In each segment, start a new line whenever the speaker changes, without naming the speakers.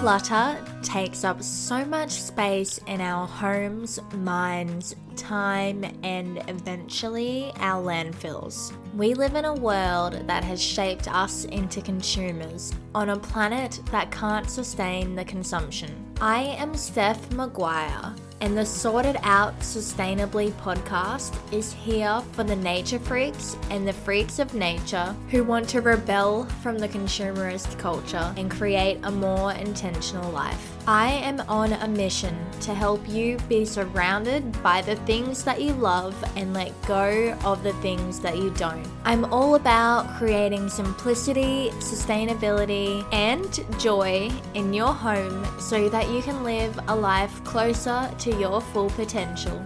Clutter takes up so much space in our homes, minds, time, and eventually our landfills. We live in a world that has shaped us into consumers on a planet that can't sustain the consumption. I am Steph Maguire and the Sorted Out Sustainably podcast is here for the nature freaks and the freaks of nature who want to rebel from the consumerist culture and create a more intentional life. I am on a mission to help you be surrounded by the things that you love and let go of the things that you don't. I'm all about creating simplicity, sustainability, and joy in your home so that you can live a life closer to your full potential.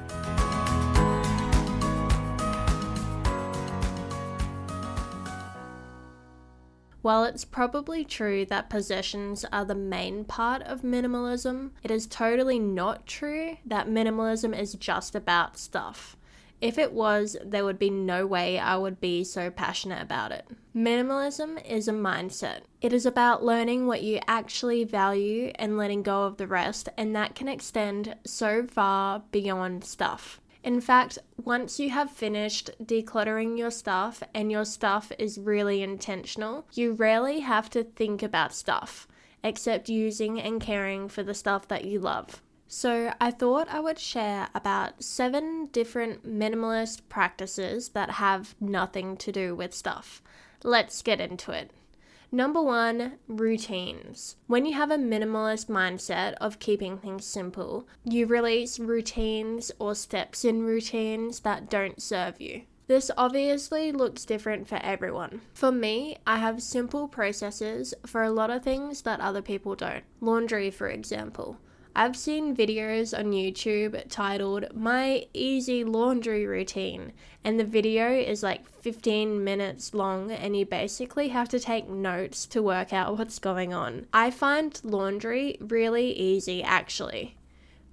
While it's probably true that possessions are the main part of minimalism, it is totally not true that minimalism is just about stuff. If it was, there would be no way I would be so passionate about it. Minimalism is a mindset. It is about learning what you actually value and letting go of the rest, and that can extend so far beyond stuff. In fact, once you have finished decluttering your stuff and your stuff is really intentional, you rarely have to think about stuff except using and caring for the stuff that you love. So, I thought I would share about seven different minimalist practices that have nothing to do with stuff. Let's get into it. Number one, routines. When you have a minimalist mindset of keeping things simple, you release routines or steps in routines that don't serve you. This obviously looks different for everyone. For me, I have simple processes for a lot of things that other people don't. Laundry, for example. I've seen videos on YouTube titled My Easy Laundry Routine, and the video is like 15 minutes long, and you basically have to take notes to work out what's going on. I find laundry really easy actually.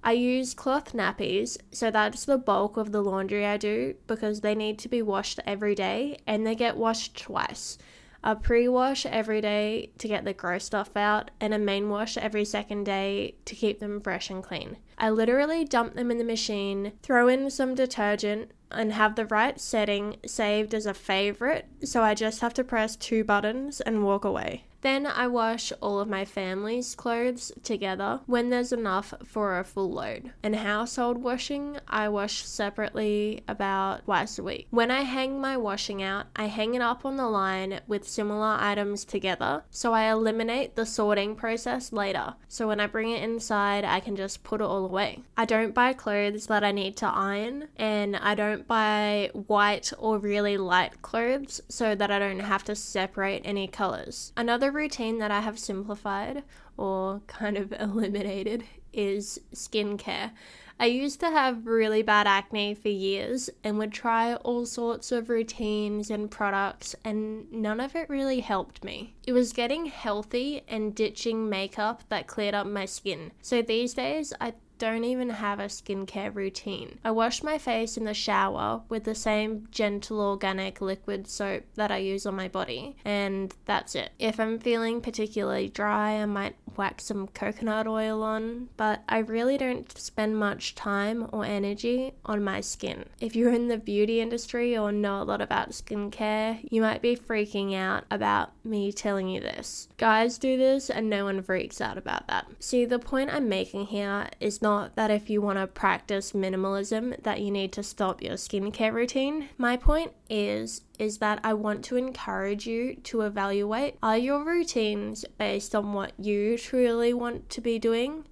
I use cloth nappies, so that's the bulk of the laundry I do because they need to be washed every day and they get washed twice a pre wash every day to get the gross stuff out, and a main wash every second day to keep them fresh and clean. I literally dump them in the machine, throw in some detergent, and have the right setting saved as a favorite, so I just have to press two buttons and walk away. Then I wash all of my family's clothes together when there's enough for a full load. And household washing, I wash separately about twice a week. When I hang my washing out, I hang it up on the line with similar items together, so I eliminate the sorting process later. So when I bring it inside, I can just put it all away. I don't buy clothes that I need to iron, and I don't buy white or really light clothes so that I don't have to separate any colors. Another routine that I have simplified or kind of eliminated is skincare. I used to have really bad acne for years and would try all sorts of routines and products, and none of it really helped me. It was getting healthy and ditching makeup that cleared up my skin. So these days, I don't even have a skincare routine. I wash my face in the shower with the same gentle organic liquid soap that I use on my body, and that's it. If I'm feeling particularly dry, I might whack some coconut oil on, but I really don't spend much time or energy on my skin. If you're in the beauty industry or know a lot about skincare, you might be freaking out about me telling you this. Guys do this and no one freaks out about that. See, the point I'm making here is not that if you want to practice minimalism that you need to stop your skincare routine. My point is is that I want to encourage you to evaluate are your routines based on what you truly want to be doing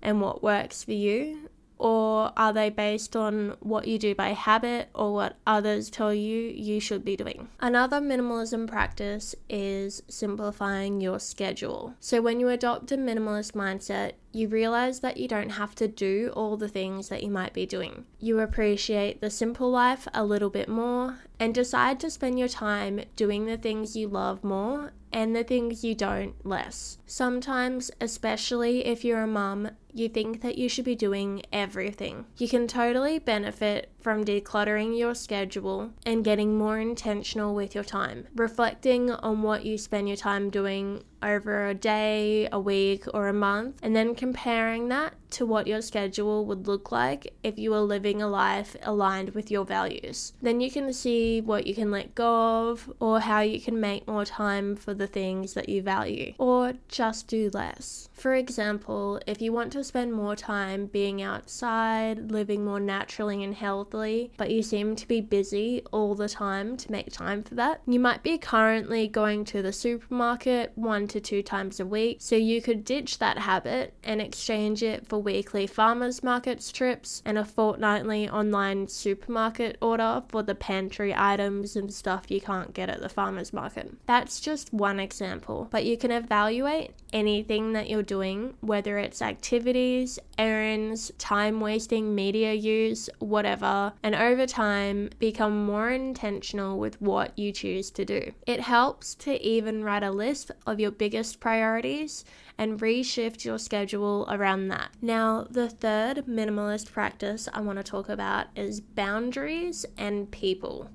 and what works for you or are they based on what you do by habit or what others tell you you should be doing? Another minimalism practice is simplifying your schedule. So, when you adopt a minimalist mindset, you realize that you don't have to do all the things that you might be doing. You appreciate the simple life a little bit more and decide to spend your time doing the things you love more and the things you don't less. Sometimes, especially if you're a mum, you think that you should be doing everything. You can totally benefit from decluttering your schedule and getting more intentional with your time, reflecting on what you spend your time doing over a day, a week, or a month, and then comparing that to what your schedule would look like if you were living a life aligned with your values. Then you can see what you can let go of, or how you can make more time for the things that you value, or just do less. For example, if you want to spend more time being outside, living more naturally and healthily, but you seem to be busy all the time to make time for that, you might be currently going to the supermarket one to two times a week, so you could ditch that habit and exchange it for weekly farmers markets trips and a fortnightly online supermarket order for the pantry items and stuff you can't get at the farmers market. That's just one example, but you can evaluate anything that you're doing, whether it's activities, errands, time wasting, media use, whatever, and over time become more intentional with what you choose to do. It helps to even write a list of your biggest priorities and reshift your schedule around that. Now, the third minimalist practice I want to talk about is boundaries and people.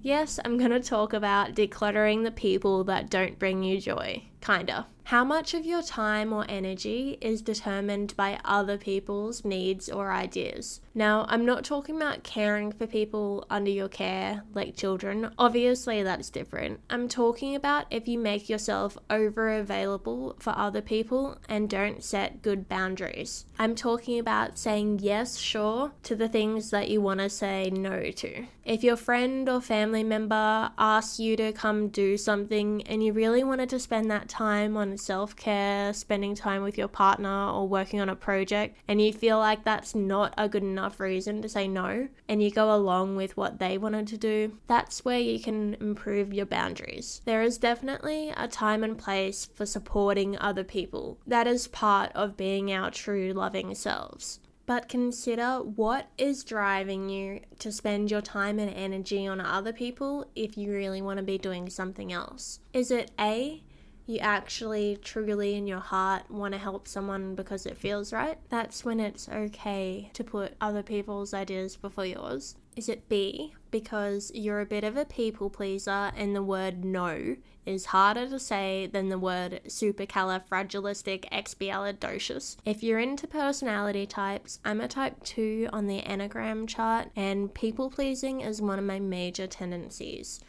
Yes, I'm going to talk about decluttering the people that don't bring you joy. Kinda. How much of your time or energy is determined by other people's needs or ideas? Now, I'm not talking about caring for people under your care, like children. Obviously, that's different. I'm talking about if you make yourself over available for other people and don't set good boundaries. I'm talking about saying yes, sure, to the things that you want to say no to. If your friend or family member asks you to come do something and you really wanted to spend that time on self care, spending time with your partner, or working on a project, and you feel like that's not a good enough reason to say no, and you go along with what they wanted to do, that's where you can improve your boundaries. There is definitely a time and place for supporting other people. That is part of being our true loving selves but consider what is driving you to spend your time and energy on other people if you really want to be doing something else. Is it A, you actually truly in your heart want to help someone because it feels right, that's when it's okay to put other people's ideas before yours. Is it B, because you're a bit of a people pleaser and the word no is harder to say than the word supercalifragilisticexpialidocious. If you're into personality types, I'm a type 2 on the Enneagram chart, and people pleasing is one of my major tendencies.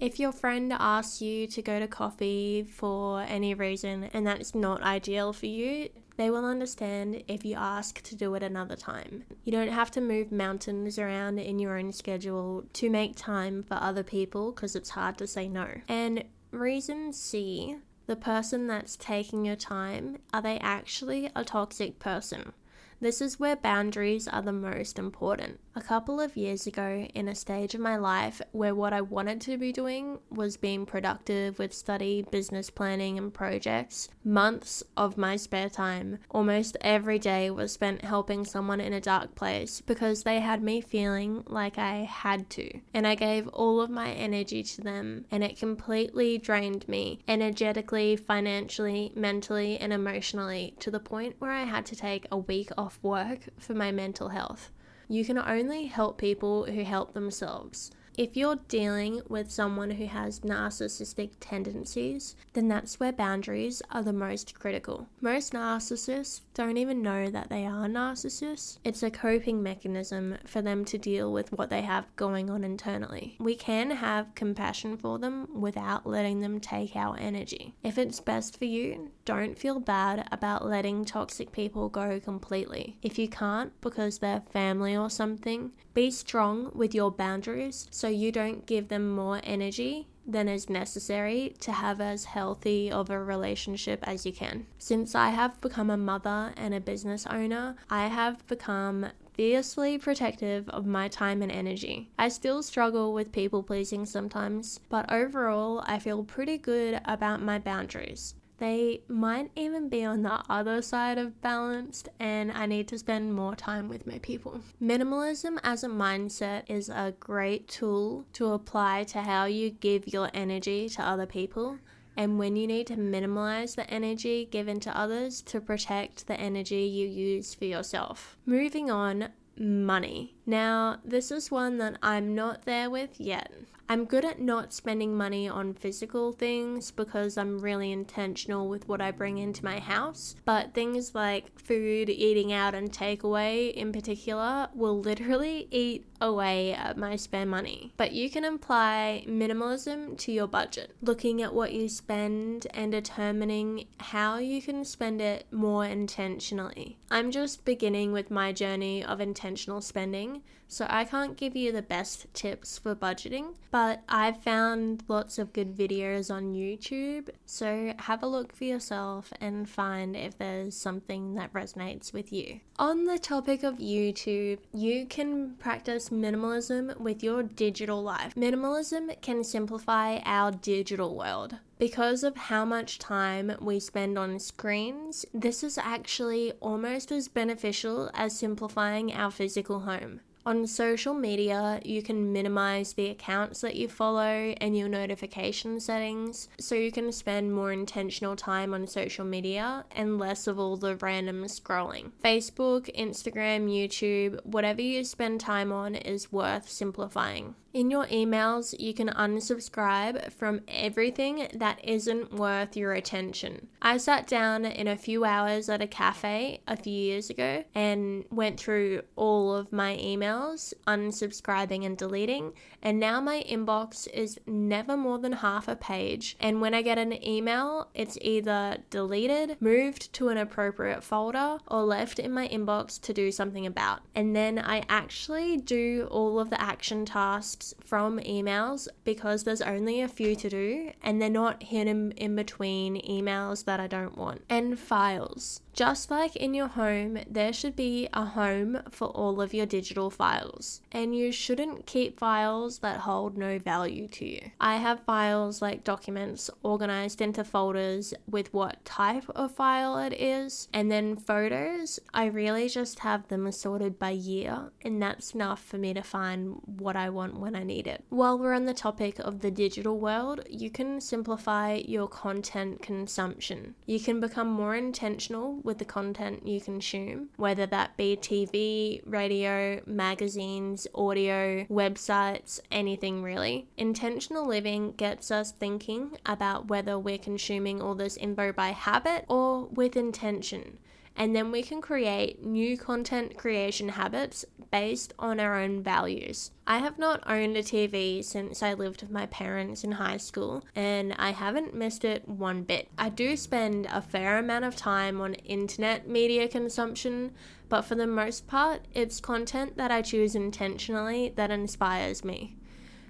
If your friend asks you to go to coffee for any reason and that's not ideal for you, they will understand if you ask to do it another time. You don't have to move mountains around in your own schedule to make time for other people because it's hard to say no. And reason C the person that's taking your time, are they actually a toxic person? This is where boundaries are the most important. A couple of years ago, in a stage of my life where what I wanted to be doing was being productive with study, business planning, and projects, months of my spare time, almost every day, was spent helping someone in a dark place because they had me feeling like I had to. And I gave all of my energy to them, and it completely drained me energetically, financially, mentally, and emotionally to the point where I had to take a week off work for my mental health. You can only help people who help themselves. If you're dealing with someone who has narcissistic tendencies, then that's where boundaries are the most critical. Most narcissists don't even know that they are narcissists. It's a coping mechanism for them to deal with what they have going on internally. We can have compassion for them without letting them take our energy. If it's best for you, don't feel bad about letting toxic people go completely. If you can't because they're family or something, be strong with your boundaries so you don't give them more energy than is necessary to have as healthy of a relationship as you can. Since I have become a mother and a business owner, I have become fiercely protective of my time and energy. I still struggle with people pleasing sometimes, but overall, I feel pretty good about my boundaries. They might even be on the other side of balanced, and I need to spend more time with my people. Minimalism as a mindset is a great tool to apply to how you give your energy to other people and when you need to minimize the energy given to others to protect the energy you use for yourself. Moving on, money. Now, this is one that I'm not there with yet. I'm good at not spending money on physical things because I'm really intentional with what I bring into my house. But things like food, eating out, and takeaway in particular will literally eat away at my spare money. But you can apply minimalism to your budget, looking at what you spend and determining how you can spend it more intentionally. I'm just beginning with my journey of intentional spending, so I can't give you the best tips for budgeting, but I've found lots of good videos on YouTube, so have a look for yourself and find if there's something that resonates with you. On the topic of YouTube, you can practice minimalism with your digital life. Minimalism can simplify our digital world. Because of how much time we spend on screens, this is actually almost as beneficial as simplifying our physical home. On social media, you can minimize the accounts that you follow and your notification settings so you can spend more intentional time on social media and less of all the random scrolling. Facebook, Instagram, YouTube, whatever you spend time on is worth simplifying. In your emails, you can unsubscribe from everything that isn't worth your attention. I sat down in a few hours at a cafe a few years ago and went through all of my emails, unsubscribing and deleting, and now my inbox is never more than half a page. And when I get an email, it's either deleted, moved to an appropriate folder, or left in my inbox to do something about. And then I actually do all of the action tasks from emails because there's only a few to do and they're not hidden in between emails that I don't want. And files. Just like in your home, there should be a home for all of your digital files, and you shouldn't keep files that hold no value to you. I have files like documents organized into folders with what type of file it is, and then photos, I really just have them sorted by year, and that's enough for me to find what I want when I need it. While we're on the topic of the digital world, you can simplify your content consumption. You can become more intentional with the content you consume, whether that be TV, radio, magazines, audio, websites, anything really. Intentional living gets us thinking about whether we're consuming all this info by habit or with intention and then we can create new content creation habits based on our own values. I have not owned a TV since I lived with my parents in high school, and I haven't missed it one bit. I do spend a fair amount of time on internet media consumption, but for the most part, it's content that I choose intentionally that inspires me.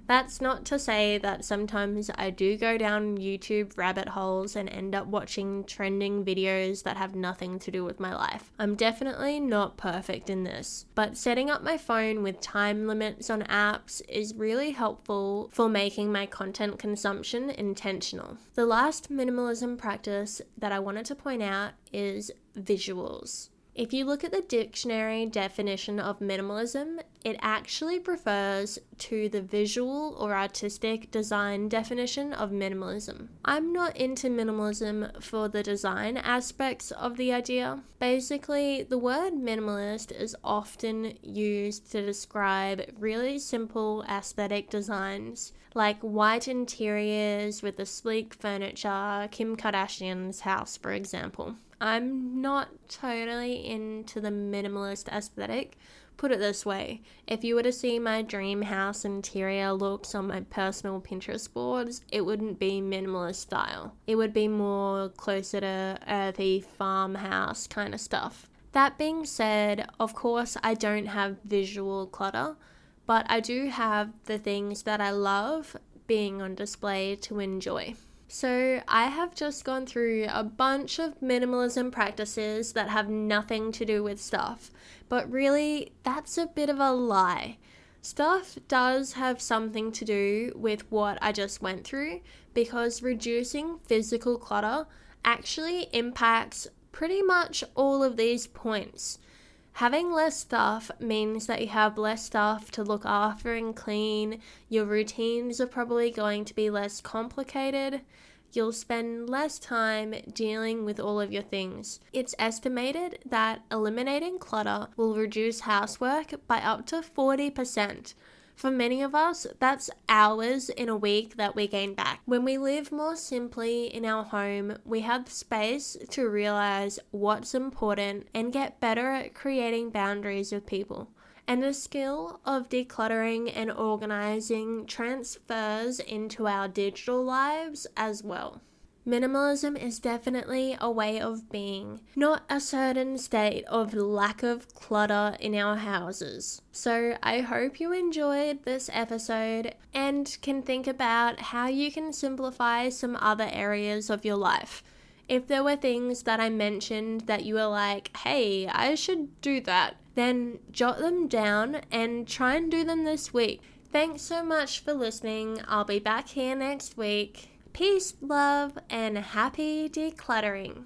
That's not to say that sometimes I do go down YouTube rabbit holes and end up watching trending videos that have nothing to do with my life. I'm definitely not perfect in this, but setting up my phone with time limits on apps is really helpful for making my content consumption intentional. The last minimalism practice that I wanted to point out is visuals. If you look at the dictionary definition of minimalism, it actually refers to the visual or artistic design definition of minimalism. I'm not into minimalism for the design aspects of the idea. Basically, the word minimalist is often used to describe really simple aesthetic designs like white interiors with the sleek furniture, Kim Kardashian's house, for example. I'm not totally into the minimalist aesthetic. Put it this way if you were to see my dream house interior looks on my personal Pinterest boards, it wouldn't be minimalist style. It would be more closer to earthy farmhouse kind of stuff. That being said, of course, I don't have visual clutter, but I do have the things that I love being on display to enjoy. So, I have just gone through a bunch of minimalism practices that have nothing to do with stuff, but really, that's a bit of a lie. Stuff does have something to do with what I just went through because reducing physical clutter actually impacts pretty much all of these points. Having less stuff means that you have less stuff to look after and clean. Your routines are probably going to be less complicated. you'll spend less time dealing with all of your things. It's estimated that eliminating clutter will reduce housework by up to 40%. For many of us, that's hours in a week that we gain back. When we live more simply in our home, we have space to realize what's important and get better at creating boundaries with people. And the skill of decluttering and organizing transfers into our digital lives as well. Minimalism is definitely a way of being, not a certain state of lack of clutter in our houses. So, I hope you enjoyed this episode and can think about how you can simplify some other areas of your life. If there were things that I mentioned that you were like, hey, I should do that, then jot them down and try and do them this week. Thanks so much for listening. I'll be back here next week. Peace, love, and happy decluttering.